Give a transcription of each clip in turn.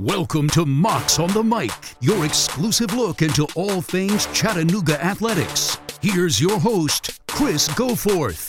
Welcome to Mocs on the Mic, your exclusive look into all things Chattanooga athletics. Here's your host, Chris Goforth.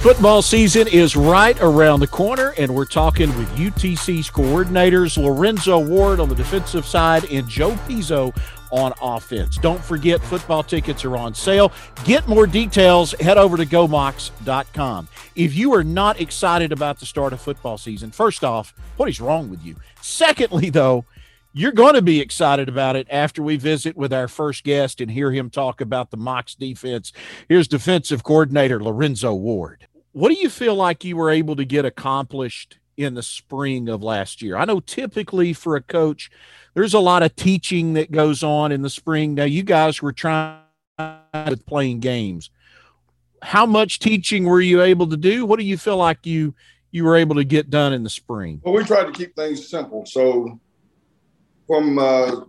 Football season is right around the corner, and we're talking with UTC's coordinators Lorenzo Ward on the defensive side and Joe Pizzo on offense. Don't forget, football tickets are on sale. Get more details, head over to gomocs.com. If you are not excited about the start of football season, first off, what is wrong with you? Secondly, though, you're going to be excited about it after we visit with our first guest and hear him talk about the Mocs defense. Here's defensive coordinator Lorenzo Ward. What do you feel like you were able to get accomplished in the spring of last year? I know typically for a coach, there's a lot of teaching that goes on in the spring. Now, you guys were trying with playing games. How much teaching were you able to do? What do you feel like you you were able to get done in the spring? Well, we tried to keep things simple. So, from uh,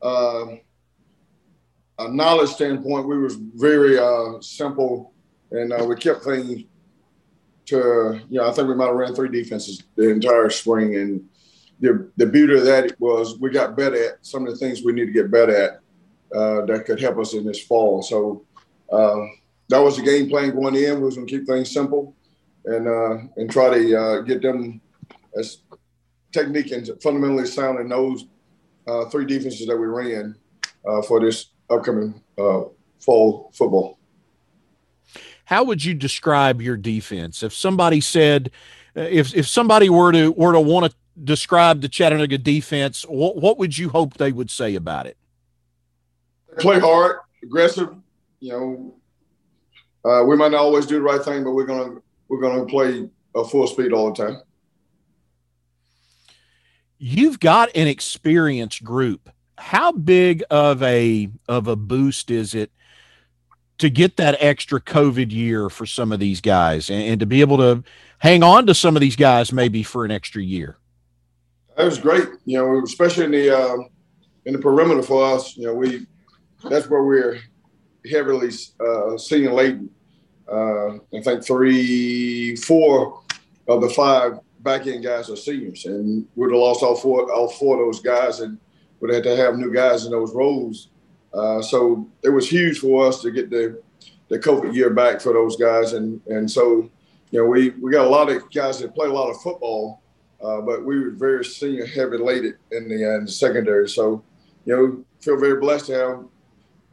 uh, a knowledge standpoint, we was very uh, simple, and uh, we kept things to you know. I think we might have ran three defenses the entire spring, and the, the beauty of that was we got better at some of the things we need to get better at uh, that could help us in this fall. So uh, that was the game plan going in. We was going to keep things simple and uh, and try to uh, get them as technique and fundamentally sound in those uh, three defenses that we ran uh, for this upcoming fall football. How would you describe your defense if somebody said? If, if somebody were to were to want to describe the Chattanooga defense, what, what would you hope they would say about it? Play hard, aggressive. You know, uh, we might not always do the right thing, but we're gonna we're gonna play a full speed all the time. You've got an experienced group. How big of a of a boost is it to get that extra COVID year for some of these guys and, and to be able to hang on to some of these guys maybe for an extra year? That was great. You know, especially in the uh, in the perimeter for us. You know, we that's where we're heavily uh, senior laden. Uh, I think three, four of the five back end guys are seniors, and we'd have lost all four all four of those guys, and would have to have new guys in those roles. Uh, so it was huge for us to get the the COVID year back for those guys, and and so you know we we got a lot of guys that play a lot of football uh, but we were very senior heavy weighted in the, uh, in the secondary. So, you know, feel very blessed to have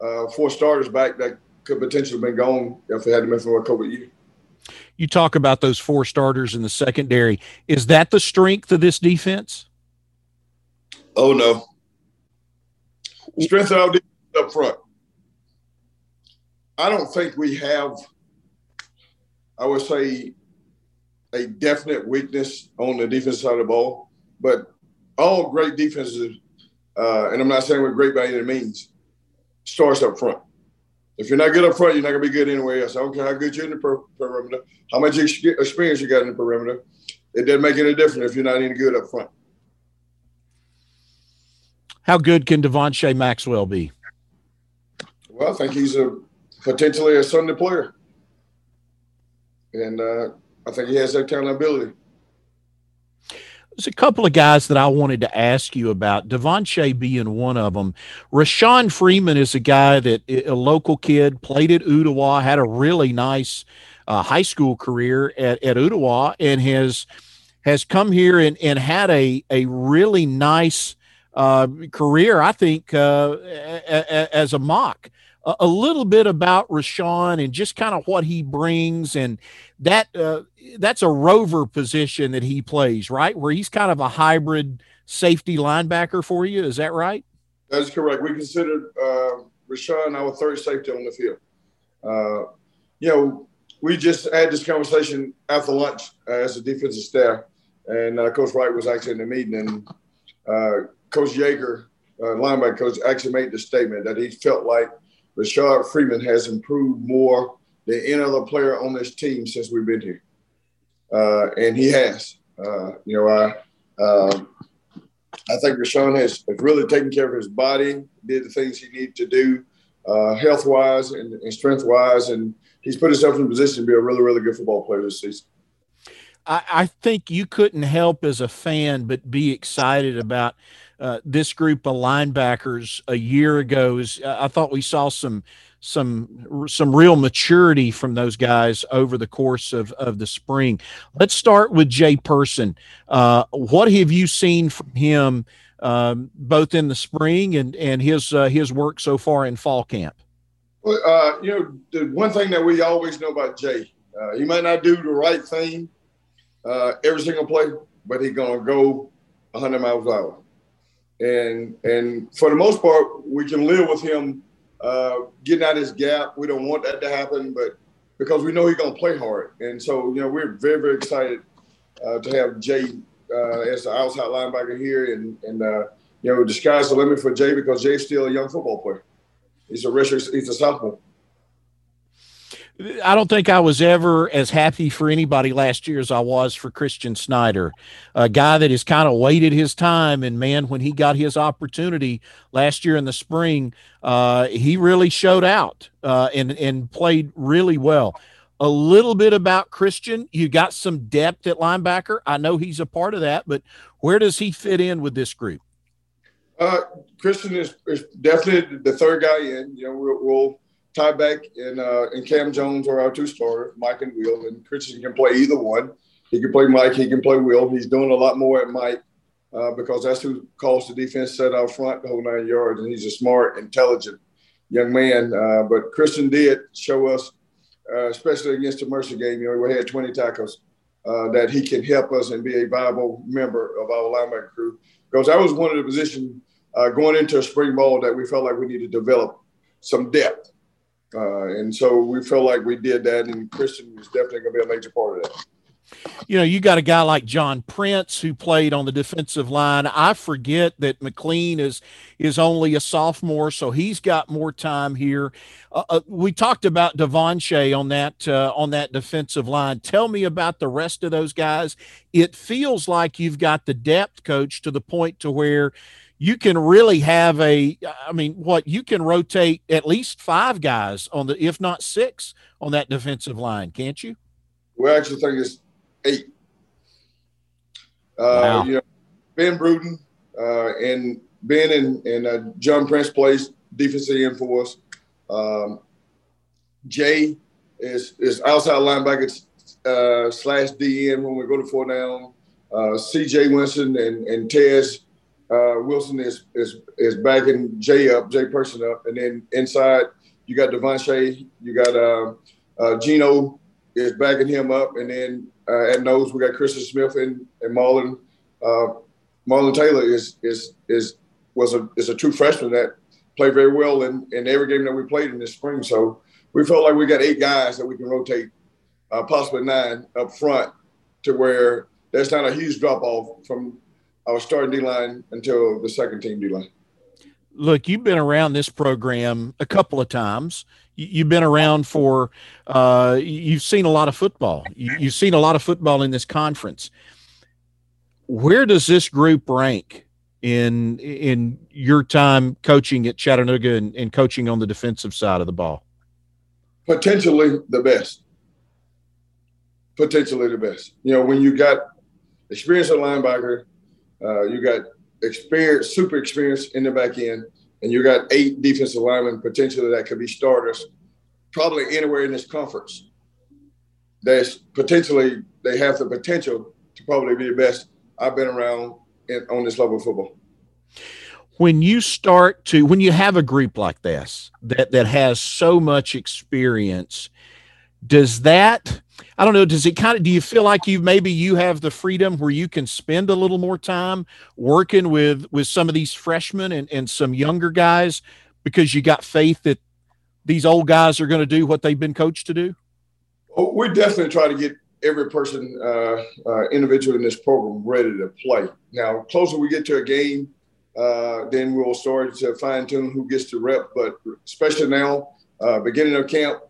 uh, four starters back that could potentially have been gone if it hadn't been for a COVID year. You talk about those four starters in the secondary. Is that the strength of this defense? Oh no. Strength of our defense up front. I don't think we have. I would say a definite weakness on the defensive side of the ball, but all great defenses, uh, and I'm not saying we're great by any means, starts up front. If you're not good up front, you're not gonna be good anywhere else. I don't care how good you're in the per- perimeter, how much experience you got in the perimeter. It doesn't make any difference if you're not any good up front. How good can Devontae Maxwell be? Well, I think he's a potentially a Sunday player, and uh, I think he has that kind of ability. There's a couple of guys that I wanted to ask you about. Devontae being one of them. Rashawn Freeman is a guy that a local kid played at Ooltewah, had a really nice uh, high school career at, at Ooltewah, and has has come here and, and had a a really nice uh, career. I think uh, a, a, as a Moc a, little bit about Rashawn and just kind of what he brings, and that uh, that's a rover position that he plays, right? Where he's kind of a hybrid safety linebacker for you. Is that right? That's correct. We considered uh, Rashawn our third safety on the field. Uh, you know, we just had this conversation after lunch uh, as a defensive staff, and uh, Coach Wright was actually in the meeting, and uh, Coach Yeager, uh, linebacker coach, actually made the statement that he felt like Rashard Freeman has improved more than any other player on this team since we've been here. Uh, and he has. Uh, you know, I, uh, I think Rashawn has, really taken care of his body, did the things he needed to do uh, health wise and, and strength wise. And he's put himself in a position to be a really, really good football player this season. I think you couldn't help as a fan but be excited about uh, this group of linebackers a year ago. Is I thought we saw some some some real maturity from those guys over the course of, of the spring. Let's start with Jay Person. Uh, what have you seen from him um, both in the spring and and his uh, his work so far in fall camp? Well, uh, you know, the one thing that we always know about Jay, uh, he might not do the right thing uh, every single play, but he's gonna go 100 miles an hour. And and for the most part, we can live with him uh, getting out his gap. We don't want that to happen, but because we know he's gonna play hard, and so you know we're very very excited uh, to have Jay uh, as the outside linebacker here, and and uh, you know the sky's the limit for Jay because Jay's still a young football player. He's a he's a sophomore. I don't think I was ever as happy for anybody last year as I was for Christian Snyder, a guy that has kind of waited his time. And man, when he got his opportunity last year in the spring, uh, he really showed out uh, and and played really well. A little bit about Christian. You got some depth at linebacker. I know he's a part of that, but where does he fit in with this group? Uh, Christian is, is, definitely the third guy in. You know, we'll, we'll Ty Beck and uh, and Cam Jones are our two starters, Mike and Will, and Christian can play either one. He can play Mike, he can play Will. He's doing a lot more at Mike uh, because that's who calls the defense set out front the whole nine yards, and he's a smart, intelligent young man. Uh, but Christian did show us, uh, especially against the Mercer game, you know, we had 20 tackles, uh, that he can help us and be a viable member of our linebacker crew. Because that was one of the positions uh, going into a spring ball that we felt like we needed to develop some depth. Uh, and so we felt like we did that, and Christian was definitely going to be a major part of that. You know, you got a guy like John Prince who played on the defensive line. I forget that McLean is is only a sophomore, so he's got more time here. Uh, uh, we talked about Devonshea on that uh, on that defensive line. Tell me about the rest of those guys. It feels like you've got the depth coach to the point to where you can really have a i mean what you can rotate at least five guys on the if not six on that defensive line can't you? We actually think it's eight. Uh, you know ben bruden uh, and ben and, and uh, john prince plays defensive end for us. Um, jay is is outside linebacker uh, slash dn when we go to four down. Uh, cj winston and, and tez uh, Wilson is is is backing Jay up, Jay Person up, and then inside you got Devonshea, you got uh, uh, Gino is backing him up, and then uh, at nose we got Christian Smith and and Marlon uh, Marlon Taylor is is is was a is a true freshman that played very well in in every game that we played in this spring. So we felt like we got eight guys that we can rotate, uh, possibly nine up front, to where there's not a huge drop off from I was starting D line until the second team D line. Look, you've been around this program a couple of times. You've been around for, uh, you've seen a lot of football. You've seen a lot of football in this conference. Where does this group rank in in your time coaching at Chattanooga and, and coaching on the defensive side of the ball? Potentially the best. Potentially the best. You know, when you got experienced linebacker, uh, you got experience, super experience in the back end, and you got eight defensive linemen potentially that could be starters, probably anywhere in this conference. That's potentially they have the potential to probably be the best I've been around in, on this level of football. When you start to when you have a group like this that that has so much experience, does that I don't know. Does it kind of, do you feel like you maybe you have the freedom where you can spend a little more time working with, with some of these freshmen and, and some younger guys because you got faith that these old guys are going to do what they've been coached to do? Oh, we definitely trying to get every person, uh, uh, individual in this program ready to play. Now, closer we get to a game, uh, then we'll start to fine tune who gets to rep. But especially now, uh, beginning of camp,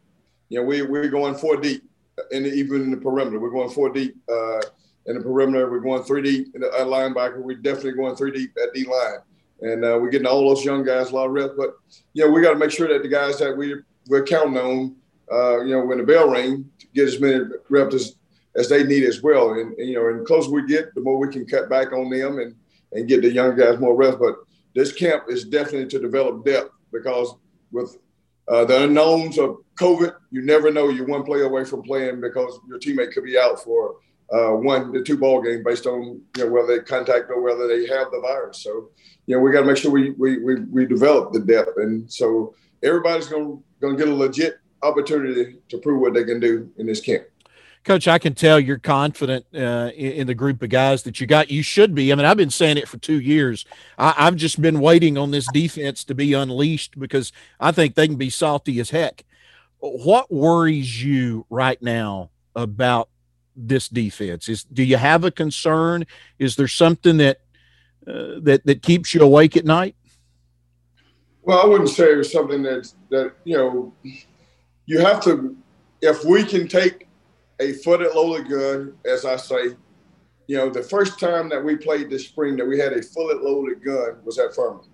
you know, we, we're going four deep the, even in the perimeter. We're going four deep uh, in the perimeter. We're going three deep in the uh, linebacker. We're definitely going three deep at D line. And uh, we're getting all those young guys a lot of reps. But, you know, we got to make sure that the guys that we, we're counting on, uh, you know, when the bell rings, get as many reps as, as they need as well. And, and, you know, and the closer we get, the more we can cut back on them and and get the young guys more rest. But this camp is definitely to develop depth because with uh, the unknowns of COVID, you never know. You're one play away from playing because your teammate could be out for uh, one to two ball game based on you know whether they contact or whether they have the virus. So you know we got to make sure we, we we we develop the depth, and so everybody's gonna gonna get a legit opportunity to prove what they can do in this camp. Coach, I can tell you're confident uh, in, in, the group of guys that you got. You should be. I mean, I've been saying it for two years. I, have just been waiting on this defense to be unleashed because I think they can be salty as heck. What worries you right now about this defense? Is do you have a concern? Is there something that uh, that that keeps you awake at night? Well, I wouldn't say it's something that that you know. You have to, if we can take a footed loaded gun, as I say. You know, the first time that we played this spring that we had a fully loaded gun was at Furman.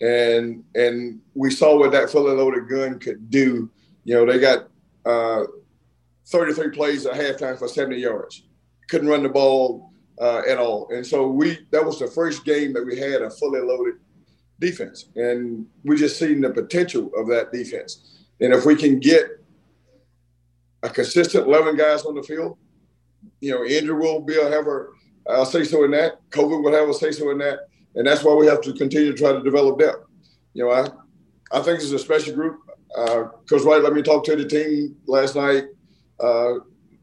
And and we saw what that fully loaded gun could do. You know, they got uh, 33 plays at halftime for 70 yards. Couldn't run the ball uh, at all. And so we that was the first game that we had a fully loaded defense. And we just seen the potential of that defense. And if we can get a consistent 11 guys on the field. You know, Andrew will be a have a I'll say so in that. COVID will have a say so in that, and that's why we have to continue to try to develop depth. You know, I I think is a special group. Uh, Wright let me talk to the team last night uh,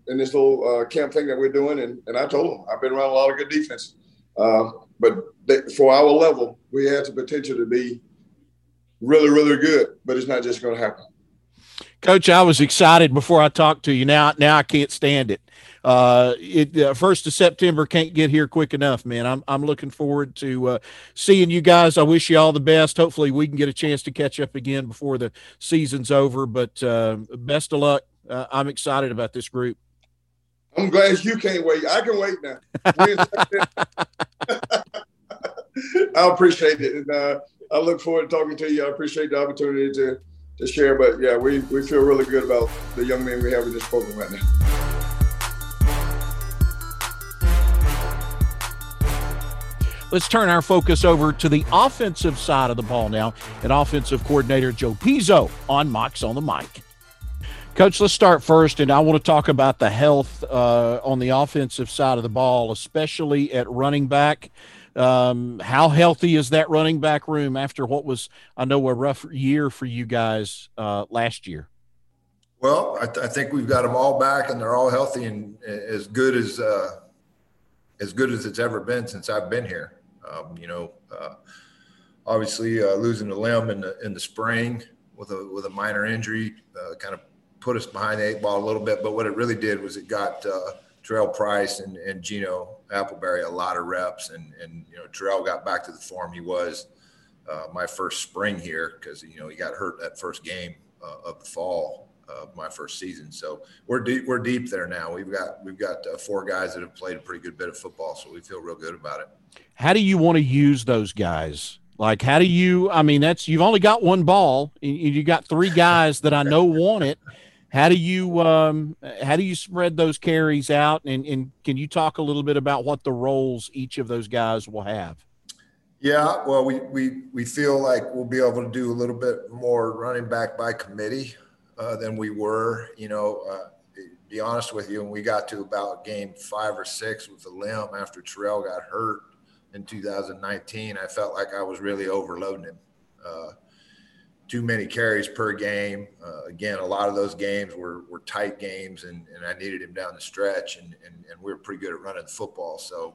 in this little uh, camp thing that we're doing, and, and I told them I've been around a lot of good defense, uh, but they, for our level, we have the potential to be really, really good. But it's not just going to happen. Coach, I was excited before I talked to you. Now, now I can't stand it. Uh, it uh, first of September can't get here quick enough, man. I'm I'm looking forward to uh, seeing you guys. I wish you all the best. Hopefully, we can get a chance to catch up again before the season's over. But uh, best of luck. Uh, I'm excited about this group. I'm glad you can't wait. I can wait now. I appreciate it, and uh, I look forward to talking to you. I appreciate the opportunity to to share. But yeah, we, we feel really good about the young men we have in this program right now. Let's turn our focus over to the offensive side of the ball now, and offensive coordinator Joe Pizzo on Mocs on the mic. Coach, let's start first, and I want to talk about the health uh, on the offensive side of the ball, especially at running back. Um, how healthy is that running back room after what was, I know, a rough year for you guys uh, last year? Well, I, th- I, think we've got them all back, and they're all healthy and as good as uh, as good as it's ever been since I've been here. Um, you know, uh, obviously uh, losing Ailym in the in the spring with a with a minor injury uh, kind of put us behind the eight ball a little bit. But what it really did was it got uh, Terrell Price and, and Gino Appleberry a lot of reps, and and you know Terrell got back to the form he was uh, my first spring here because you know he got hurt that first game uh, of the fall of my first season. So we're deep we're deep there now. We've got we've got uh, four guys that have played a pretty good bit of football, so we feel real good about it. How do you want to use those guys? Like, how do you? I mean, that's you've only got one ball. And you got three guys that I know want it. How do you um, how do you spread those carries out, and, and can you talk a little bit about what the roles each of those guys will have? Yeah, well, we we we feel like we'll be able to do a little bit more running back by committee uh, than we were. You know, uh, be honest with you, when we got to about game five or six with the limb after Terrell got hurt in 2019, I felt like I was really overloading him. Uh, too many carries per game. Uh, again, a lot of those games were, were tight games, and, and I needed him down the stretch, and, and, and we were pretty good at running the football. So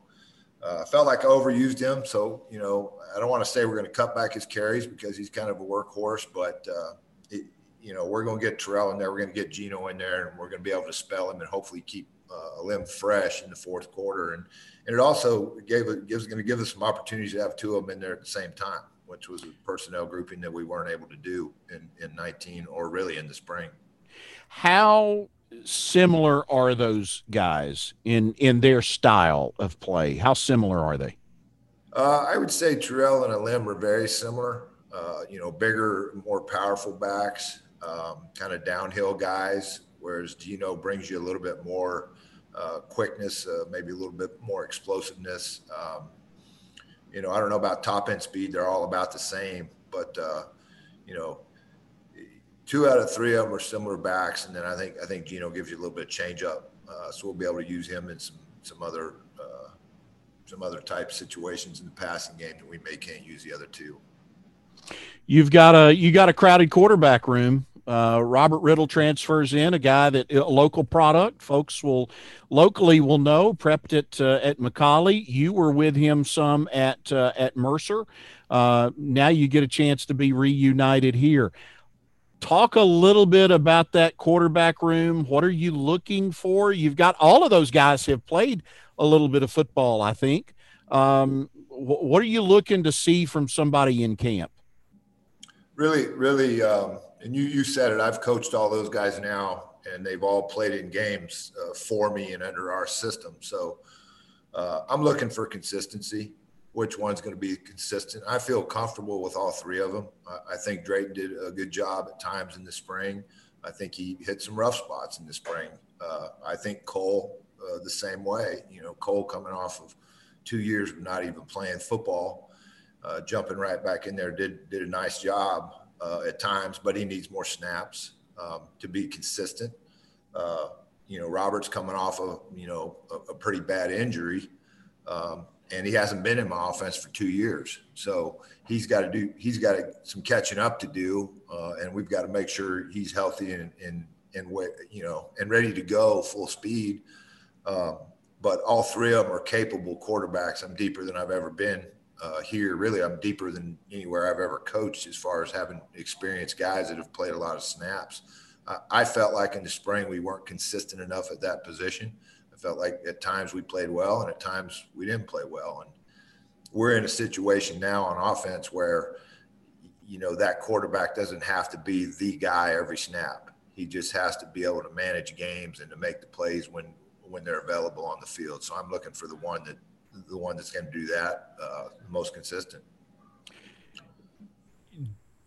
uh, I felt like I overused him. So, you know, I don't want to say we're going to cut back his carries because he's kind of a workhorse, but, uh, it, you know, we're going to get Terrell in there. We're going to get Gino in there, and we're going to be able to spell him and hopefully keep uh, Ailym fresh in the fourth quarter. And, and it also gave, gives going to give us some opportunities to have two of them in there at the same time which was a personnel grouping that we weren't able to do in, in 19 or really in the spring. How similar are those guys in in their style of play? How similar are they? Uh, I would say Terrell and Ailym are very similar. Uh, you know, bigger, more powerful backs, um, kind of downhill guys. Whereas Gino brings you a little bit more uh, quickness, uh, maybe a little bit more explosiveness. Um, you know, I don't know about top end speed; they're all about the same. But uh, you know, two out of three of them are similar backs, and then I think I think Gino gives you a little bit of change up, uh, so we'll be able to use him in some some other uh, some other type situations in the passing game that we may can't use the other two. You've got a you got a crowded quarterback room. Uh, Robert Riddle transfers in, a guy that a local product folks will locally will know. Prepped at uh, at McCallie, you were with him some at uh, at Mercer. Uh, now you get a chance to be reunited here. Talk a little bit about that quarterback room. What are you looking for? You've got all of those guys have played a little bit of football, I think. Um, wh- what are you looking to see from somebody in camp? Really, really, um, and you you said it. I've coached all those guys now, and they've all played in games uh, for me and under our system. So uh, I'm looking for consistency. Which one's going to be consistent? I feel comfortable with all three of them. I, I think Drayton did a good job at times in the spring. I think he hit some rough spots in the spring. Uh, I think Cole uh, the same way. You know, Cole coming off of two years of not even playing football uh, jumping right back in there. Did did a nice job uh, at times, but he needs more snaps um, to be consistent. Uh, you know, Robert's coming off of you know a, a pretty bad injury, um, and he hasn't been in my offense for two years. So he's got to do he's got some catching up to do, uh, and we've got to make sure he's healthy and and and you know and ready to go full speed. Um, but all three of them are capable quarterbacks. I'm deeper than I've ever been uh, here. Really, I'm deeper than anywhere I've ever coached as far as having experienced guys that have played a lot of snaps. I felt like in the spring we weren't consistent enough at that position. I felt like at times we played well and at times we didn't play well. And we're in a situation now on offense where, you know, that quarterback doesn't have to be the guy every snap. He just has to be able to manage games and to make the plays when when they're available on the field. So I'm looking for the one that the one that's going to do that uh, most consistent.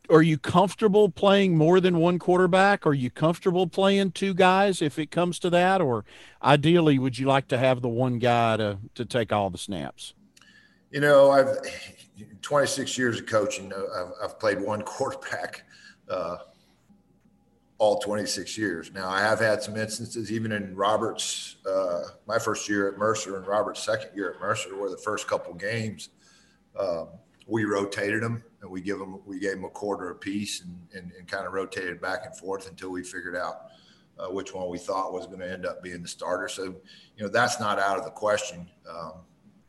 Are you comfortable playing more than one quarterback? Are you comfortable playing two guys if it comes to that? Or ideally, would you like to have the one guy to, to take all the snaps? You know, I've 26 years of coaching. Uh, I've, I've played one quarterback uh, all 26 years. Now, I have had some instances, even in Robert's, uh, my first year at Mercer and Robert's second year at Mercer, where the first couple games, um, we rotated them and we give them, we gave them a quarter apiece and, and, and kind of rotated back and forth until we figured out uh, which one we thought was going to end up being the starter. So, you know, that's not out of the question. Um,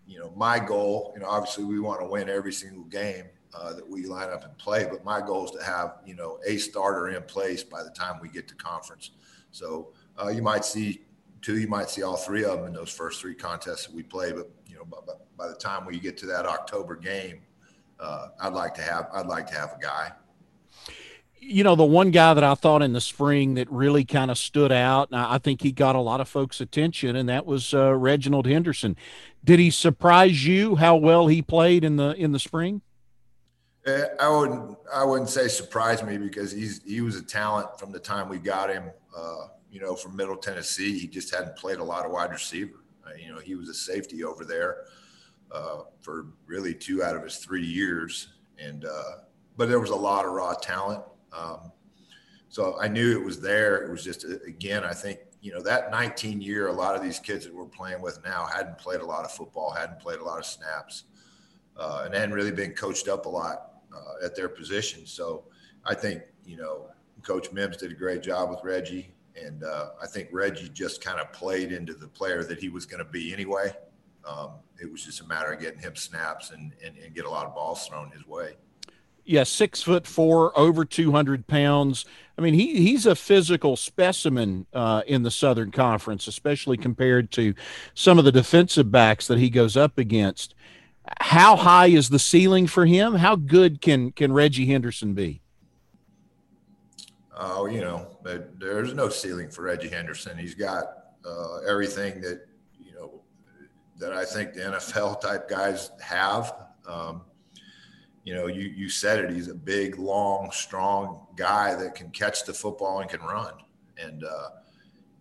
you know, my goal, you know, obviously we want to win every single game uh, that we line up and play. But my goal is to have you know a starter in place by the time we get to conference. So uh, you might see two, you might see all three of them in those first three contests that we play. But you know, by, by the time we get to that October game, uh, I'd like to have I'd like to have a guy. You know, the one guy that I thought in the spring that really kind of stood out, and I think he got a lot of folks' attention, and that was uh, Reginald Henderson. Did he surprise you how well he played in the in the spring? I wouldn't. I wouldn't say surprise me because he's he was a talent from the time we got him. Uh, you know, from Middle Tennessee, he just hadn't played a lot of wide receiver. Uh, you know, he was a safety over there uh, for really two out of his three years, and uh, but there was a lot of raw talent. Um, so I knew it was there. It was just uh, again, I think you know that 19 year. A lot of these kids that we're playing with now hadn't played a lot of football, hadn't played a lot of snaps. Uh, and hadn't really been coached up a lot uh, at their position. So I think, you know, Coach Mims did a great job with Reggie. And uh, I think Reggie just kind of played into the player that he was going to be anyway. Um, it was just a matter of getting him snaps and, and, and get a lot of balls thrown his way. Yeah, six foot four, over 200 pounds. I mean, he, he's a physical specimen uh, in the Southern Conference, especially compared to some of the defensive backs that he goes up against how high is the ceiling for him? How good can can Reggie Henderson be? Oh, you know, there's no ceiling for Reggie Henderson. He's got uh, everything that you know that I think the NFL type guys have. Um, you know, you you said it. He's a big, long, strong guy that can catch the football and can run. And uh,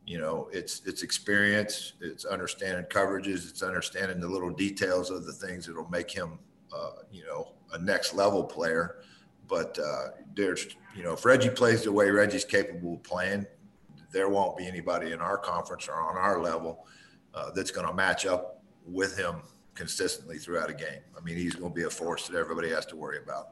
you know, it's it's experience, it's understanding coverages, it's understanding the little details of the things that'll make him, uh, you know, a next level player. But uh, there's, you know, if Reggie plays the way Reggie's capable of playing, there won't be anybody in our conference or on our level uh, that's going to match up with him consistently throughout a game. I mean, he's going to be a force that everybody has to worry about.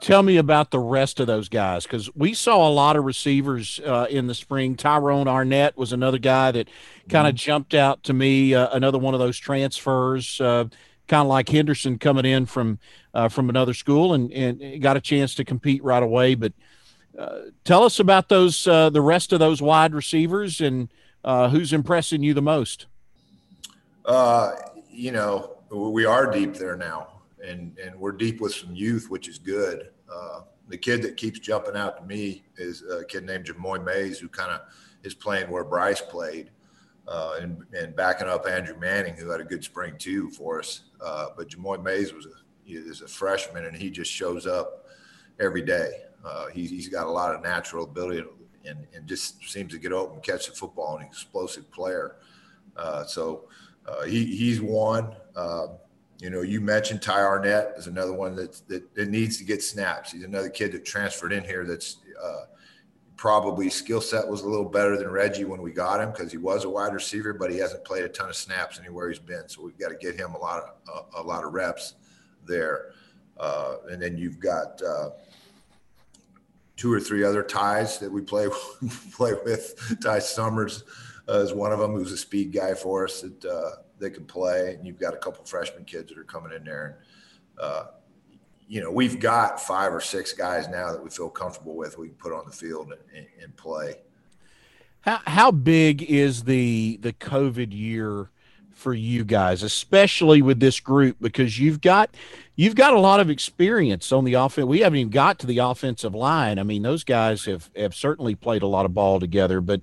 Tell me about the rest of those guys because we saw a lot of receivers uh, in the spring. Tyrone Arnett was another guy that kind of mm-hmm. jumped out to me. Uh, another one of those transfers, uh, kind of like Henderson coming in from uh, from another school and, and got a chance to compete right away. But uh, tell us about those uh, the rest of those wide receivers and who's impressing you the most. you know, we are deep there now and and we're deep with some youth, which is good. Uh, the kid that keeps jumping out to me is a kid named Jamoy Mays, who kind of is playing where Bryce played, uh, and and backing up Andrew Manning, who had a good spring too for us. Uh, but Jamoy Mays was a is a freshman, and he just shows up every day. Uh, he, he's got a lot of natural ability and, and just seems to get open, catch the football, an explosive player. Uh, so uh, he, he's one. You know, you mentioned Ty Arnett is another one that, that, that needs to get snaps. He's another kid that transferred in here that's uh, probably skill set was a little better than Reggie when we got him because he was a wide receiver, but he hasn't played a ton of snaps anywhere he's been. So we've got to get him a lot of a, a lot of reps there. Uh, and then you've got uh, two or three other ties that we play play with. Ty Summers uh, is one of them, who's a speed guy for us that uh, that can play, and you've got a couple freshman kids that are coming in there. And uh, you know, we've got five or six guys now that we feel comfortable with. We can put on the field and, and play. How how big is the the COVID year for you guys, especially with this group, because you've got you've got a lot of experience on the offense. We haven't even got to the offensive line. I mean, those guys have have certainly played a lot of ball together, but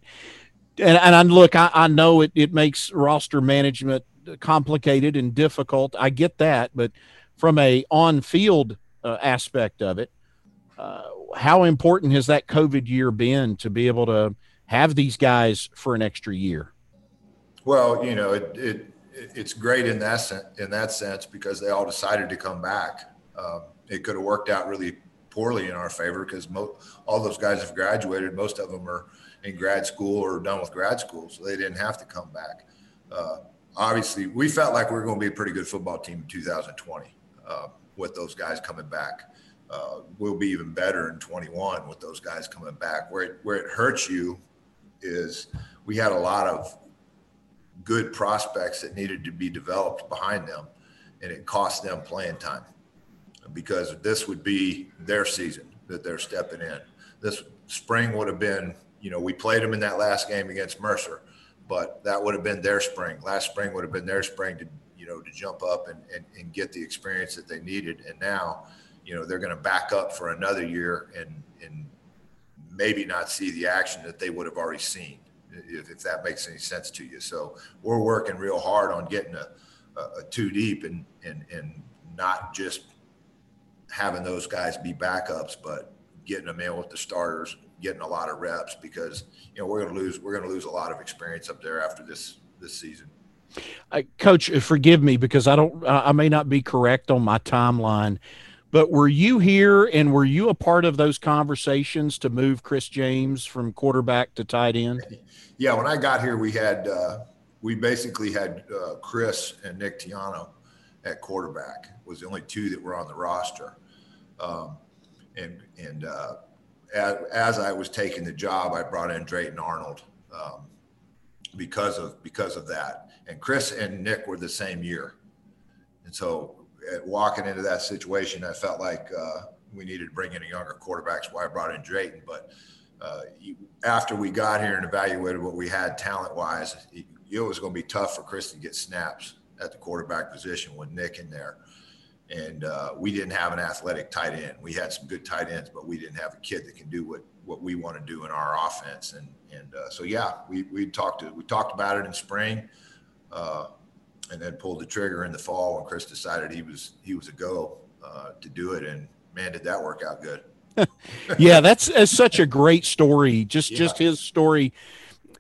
and, and look, I, I know it, it makes roster management complicated and difficult. I get that, but from a on field uh, aspect of it, uh, how important has that COVID year been to be able to have these guys for an extra year? Well, you know, it, it it's great in that sense, in that sense because they all decided to come back. Um, it could have worked out really poorly in our favor because mo- all those guys have graduated. Most of them are in grad school or done with grad school, so they didn't have to come back. Uh, obviously, we felt like we were going to be a pretty good football team in 2020 uh, with those guys coming back. Uh, we'll be even better in 21 with those guys coming back. Where it, where it hurts you is we had a lot of good prospects that needed to be developed behind them, and it cost them playing time because this would be their season that they're stepping in. This spring would have been you know, we played them in that last game against Mercer, but that would have been their spring. Last spring would have been their spring to, you know, to jump up and, and, and get the experience that they needed. And now, you know, they're going to back up for another year and, and maybe not see the action that they would have already seen, if, if that makes any sense to you. So we're working real hard on getting a, a, a two deep and, and, and not just having those guys be backups, but getting them in with the starters getting a lot of reps because you know we're going to lose we're going to lose a lot of experience up there after this this season. Uh, Coach, forgive me because I don't I may not be correct on my timeline, but were you here and were you a part of those conversations to move Chris James from quarterback to tight end? Yeah, when I got here, we had uh, we basically had uh, Chris and Nick Tiano at quarterback was the only two that were on the roster, um, and and uh, as, I was taking the job, I brought in Drayton Arnold um, because of because of that. And Chris and Nick were the same year, and so walking into that situation, I felt like uh, we needed to bring in a younger quarterback. So I brought in Drayton. But uh, after we got here and evaluated what we had talent wise, it, it was going to be tough for Chris to get snaps at the quarterback position with Nick in there and uh, we didn't have an athletic tight end. We had some good tight ends, but we didn't have a kid that can do what what we want to do in our offense. And and uh, so yeah, we we talked to, we talked about it in spring, uh, and then pulled the trigger in the fall when Chris decided he was he was a go uh, to do it. And man, did that work out good. yeah, that's, that's such a great story. Just yeah. just his story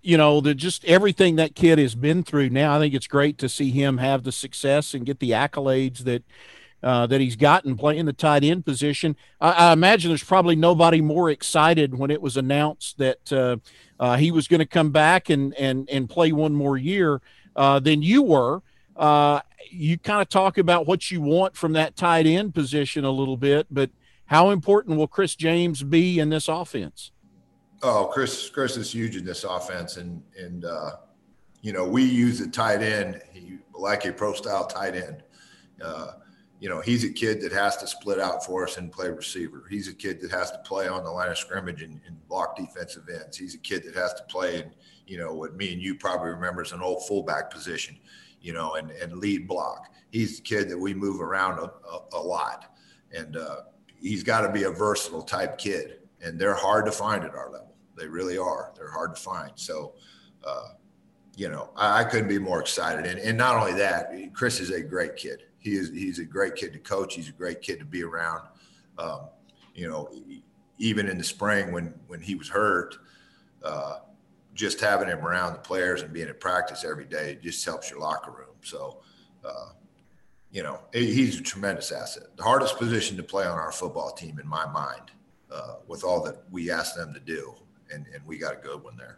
you know, the just everything that kid has been through. Now, I think it's great to see him have the success and get the accolades that uh, that he's gotten playing the tight end position. I, I, imagine there's probably nobody more excited when it was announced that uh, uh, he was going to come back and and and play one more year uh, than you were. Uh, you kind of talk about what you want from that tight end position a little bit, but how important will Chris James be in this offense? Oh, Chris, Chris is huge in this offense, and and uh, you know we use a tight end he, like a pro style tight end. You know, he's a kid that has to split out for us and play receiver. He's a kid that has to play on the line of scrimmage and, and block defensive ends. He's a kid that has to play in, you know, what me and you probably remember as an old fullback position, you know, and, and lead block. He's the kid that we move around a, a, a lot. And uh, he's got to be a versatile type kid. And they're hard to find at our level. They really are. They're hard to find. So, uh, you know, I, I, couldn't be more excited. And, and not only that, Chris is a great kid he is he's a great kid to coach. He's a great kid to be around. Um, you know, even in the spring when when he was hurt, uh, just having him around the players and being at practice every day just helps your locker room. So, uh, you know, he's a tremendous asset. The hardest position to play on our football team, in my mind, uh, with all that we ask them to do, and and we got a good one there.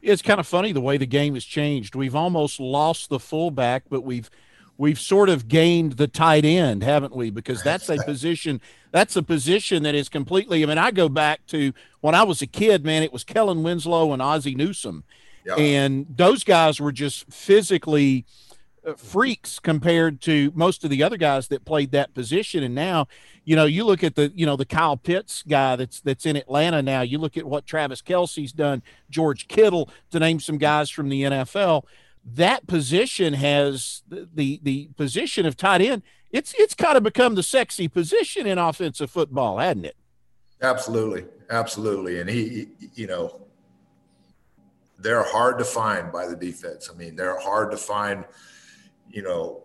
It's kind of funny the way the game has changed. We've almost lost the fullback, but we've we've sort of gained the tight end, haven't we? Because that's a position that's a position that is completely. I mean, I go back to when I was a kid, man. It was Kellen Winslow and Ozzie Newsome, yeah. and those guys were just physically uh, freaks compared to most of the other guys that played that position. And now, you know, you look at the you know the Kyle Pitts guy that's that's in Atlanta now. You look at what Travis Kelce's done, George Kittle, to name some guys from the NFL that position has the, the, position of tight end. It's it's kind of become the sexy position in offensive football, hadn't it? Absolutely, absolutely. And he, you know, they're hard to find by the defense. I mean, they're hard to find, you know,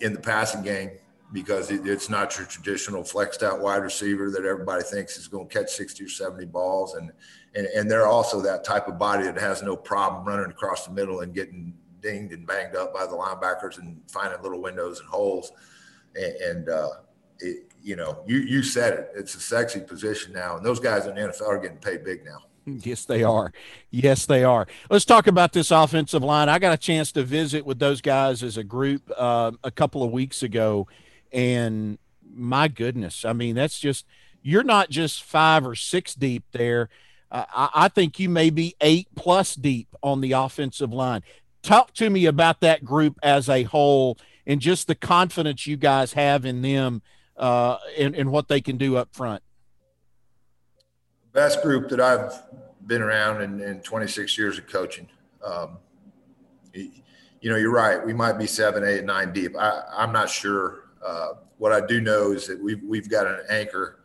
in the passing game because it's not your traditional flexed out wide receiver that everybody thinks is going to catch 60 or 70 balls. And and, and they're also that type of body that has no problem running across the middle and getting dinged and banged up by the linebackers and finding little windows and holes. And, and uh, it, you know, you you said it. It's a sexy position now, and those guys in the NFL are getting paid big now. Yes, they are. Yes, they are. Let's talk about this offensive line. I got a chance to visit with those guys as a group uh, a couple of weeks ago, and my goodness, I mean, that's just you're not just five or six deep there. Uh, I, I think you may be eight plus deep on the offensive line. Talk to me about that group as a whole and just the confidence you guys have in them uh, and, and what they can do up front. Best group that I've been around in, in 26 years of coaching. Um, you know, you're right. We might be seven, eight, nine deep. I, I'm not sure. Uh, what I do know is that we've, we've got an anchor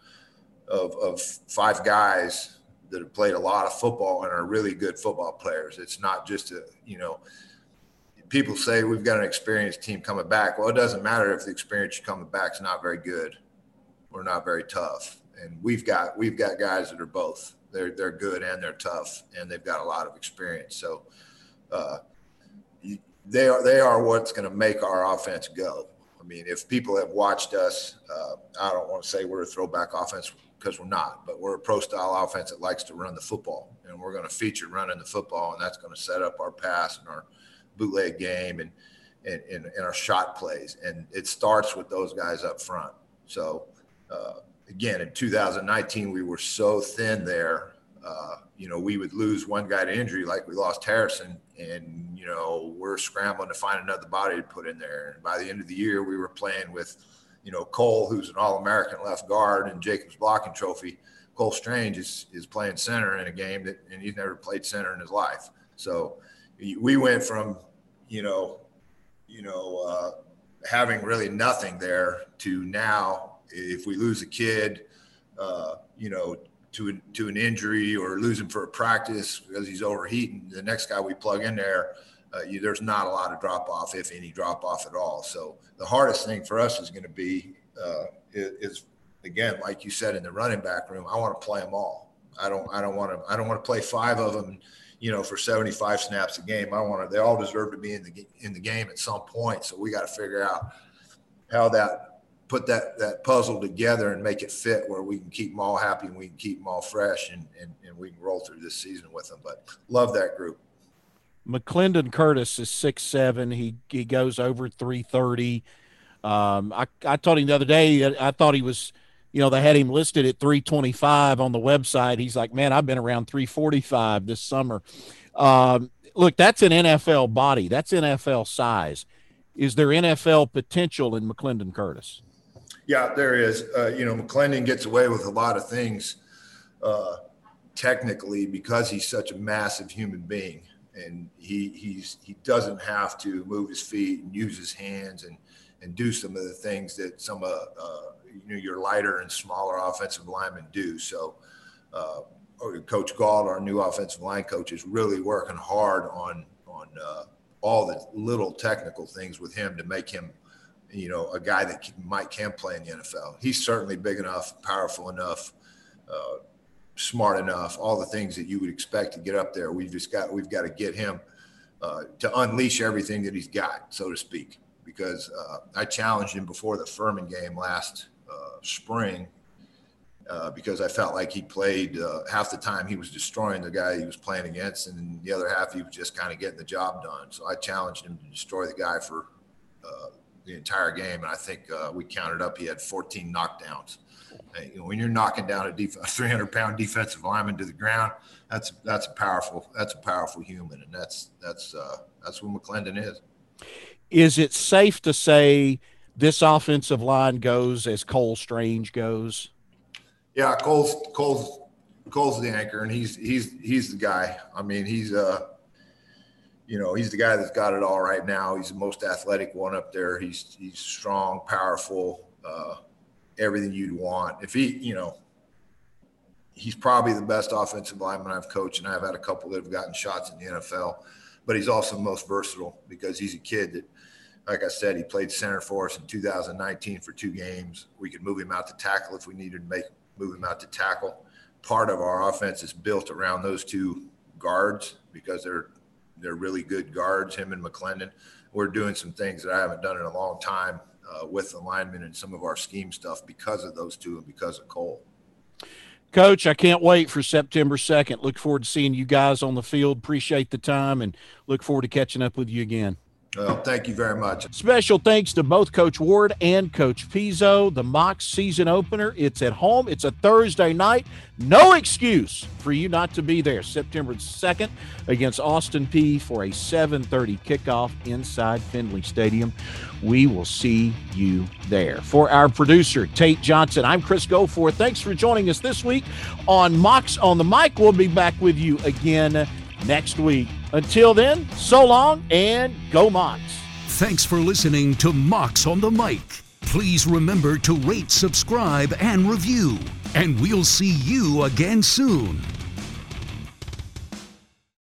of, of five guys that have played a lot of football and are really good football players. It's not just a, you know, people say we've got an experienced team coming back. Well, it doesn't matter if the experience coming back is not very good or not very tough. And we've got we've got guys that are both. They're they're good and they're tough and they've got a lot of experience. So uh, they are they are what's going to make our offense go. I mean, if people have watched us, uh, I don't want to say we're a throwback offense because we're not, but we're a pro style offense that likes to run the football. And we're going to feature running the football, and that's going to set up our pass and our bootleg game and, and, and, and our shot plays. And it starts with those guys up front. So, uh, again, in 2019, we were so thin there. Uh, you know, we would lose one guy to injury, like we lost Harrison, and you know, we're scrambling to find another body to put in there. And by the end of the year, we were playing with you know, Cole, who's an All American left guard and Jacobs blocking trophy. Cole Strange is, is playing center in a game that, and he's never played center in his life. So we went from, you know, you know, uh, having really nothing there to now, if we lose a kid, uh, you know, to to an injury or lose him for a practice because he's overheating, the next guy we plug in there uh, you, there's not a lot of drop off, if any drop off at all. So the hardest thing for us is going to be uh, is, again, like you said in the running back room. I want to play them all. I don't. I don't want to. I don't want to play five of them. you know, for 75 snaps a game. I want to. They all deserve to be in the in the game at some point. So we got to figure out how that put that that puzzle together and make it fit where we can keep them all happy and we can keep them all fresh and and, and we can roll through this season with them. But love that group. McClendon Curtis is six seven. He he goes over three thirty. Um, I I told him the other day. I thought he was, you know, they had him listed at three twenty five on the website. He's like, man, I've been around three forty five this summer. Um, look, that's an NFL body. That's NFL size. Is there NFL potential in McClendon Curtis? Yeah, there is. Uh, you know, McClendon gets away with a lot of things uh, technically because he's such a massive human being, and he he's he doesn't have to move his feet and use his hands and and do some of the things that some uh, uh you know your lighter and smaller offensive linemen do. So. Uh, coach Galt, our new offensive line coach, is really working hard on on uh, all the little technical things with him to make him you know, a guy that can, might can play in the NFL. He's certainly big enough, powerful enough, uh, smart enough, all the things that you would expect to get up there. We've just got we've got to get him uh, to unleash everything that he's got, so to speak. Because uh, I challenged him before the Furman game last uh, spring. Uh, because I felt like he played uh, half the time he was destroying the guy he was playing against, and the other half he was just kind of getting the job done. So I challenged him to destroy the guy for the entire game, and I think uh, we counted up. He had 14 knockdowns. you know, when you're knocking down a, def- a 300 pound defensive lineman to the ground, that's that's a powerful that's a powerful human, and that's that's uh, that's what McClendon is. Is it safe to say this offensive line goes as Cole Strange goes? Yeah, Cole's Cole's Cole's the anchor, and he's he's he's the guy. I mean, he's uh you know, he's the guy that's got it all right now. He's the most athletic one up there. He's he's strong, powerful, uh, everything you'd want. If he, you know, he's probably the best offensive lineman I've coached, and I've had a couple that have gotten shots in the NFL. But he's also most versatile because he's a kid that, like I said, he played center for us in 2019 for two games. We could move him out to tackle if we needed to make move him out to tackle. Part of our offense is built around those two guards because they're they're really good guards, him and McClendon. We're doing some things that I haven't done in a long time uh, with the linemen and some of our scheme stuff because of those two and because of Cole. Coach, I can't wait for September 2nd. Look forward to seeing you guys on the field. Appreciate the time and look forward to catching up with you again. Well, thank you very much. Special thanks to both Coach Ward and Coach Pizzo. The Mocs season opener, it's at home. It's a Thursday night. No excuse for you not to be there. September 2nd against Austin Peay for a 7:30 kickoff inside Finley Stadium. We will see you there. For our producer, Tate Johnson, I'm Chris Goforth. Thanks for joining us this week on Mocs on the Mic. We'll be back with you again next week. Until then, so long and go Mocs. Thanks for listening to Mocs on the Mic. Please remember to rate, subscribe, and review. And we'll see you again soon.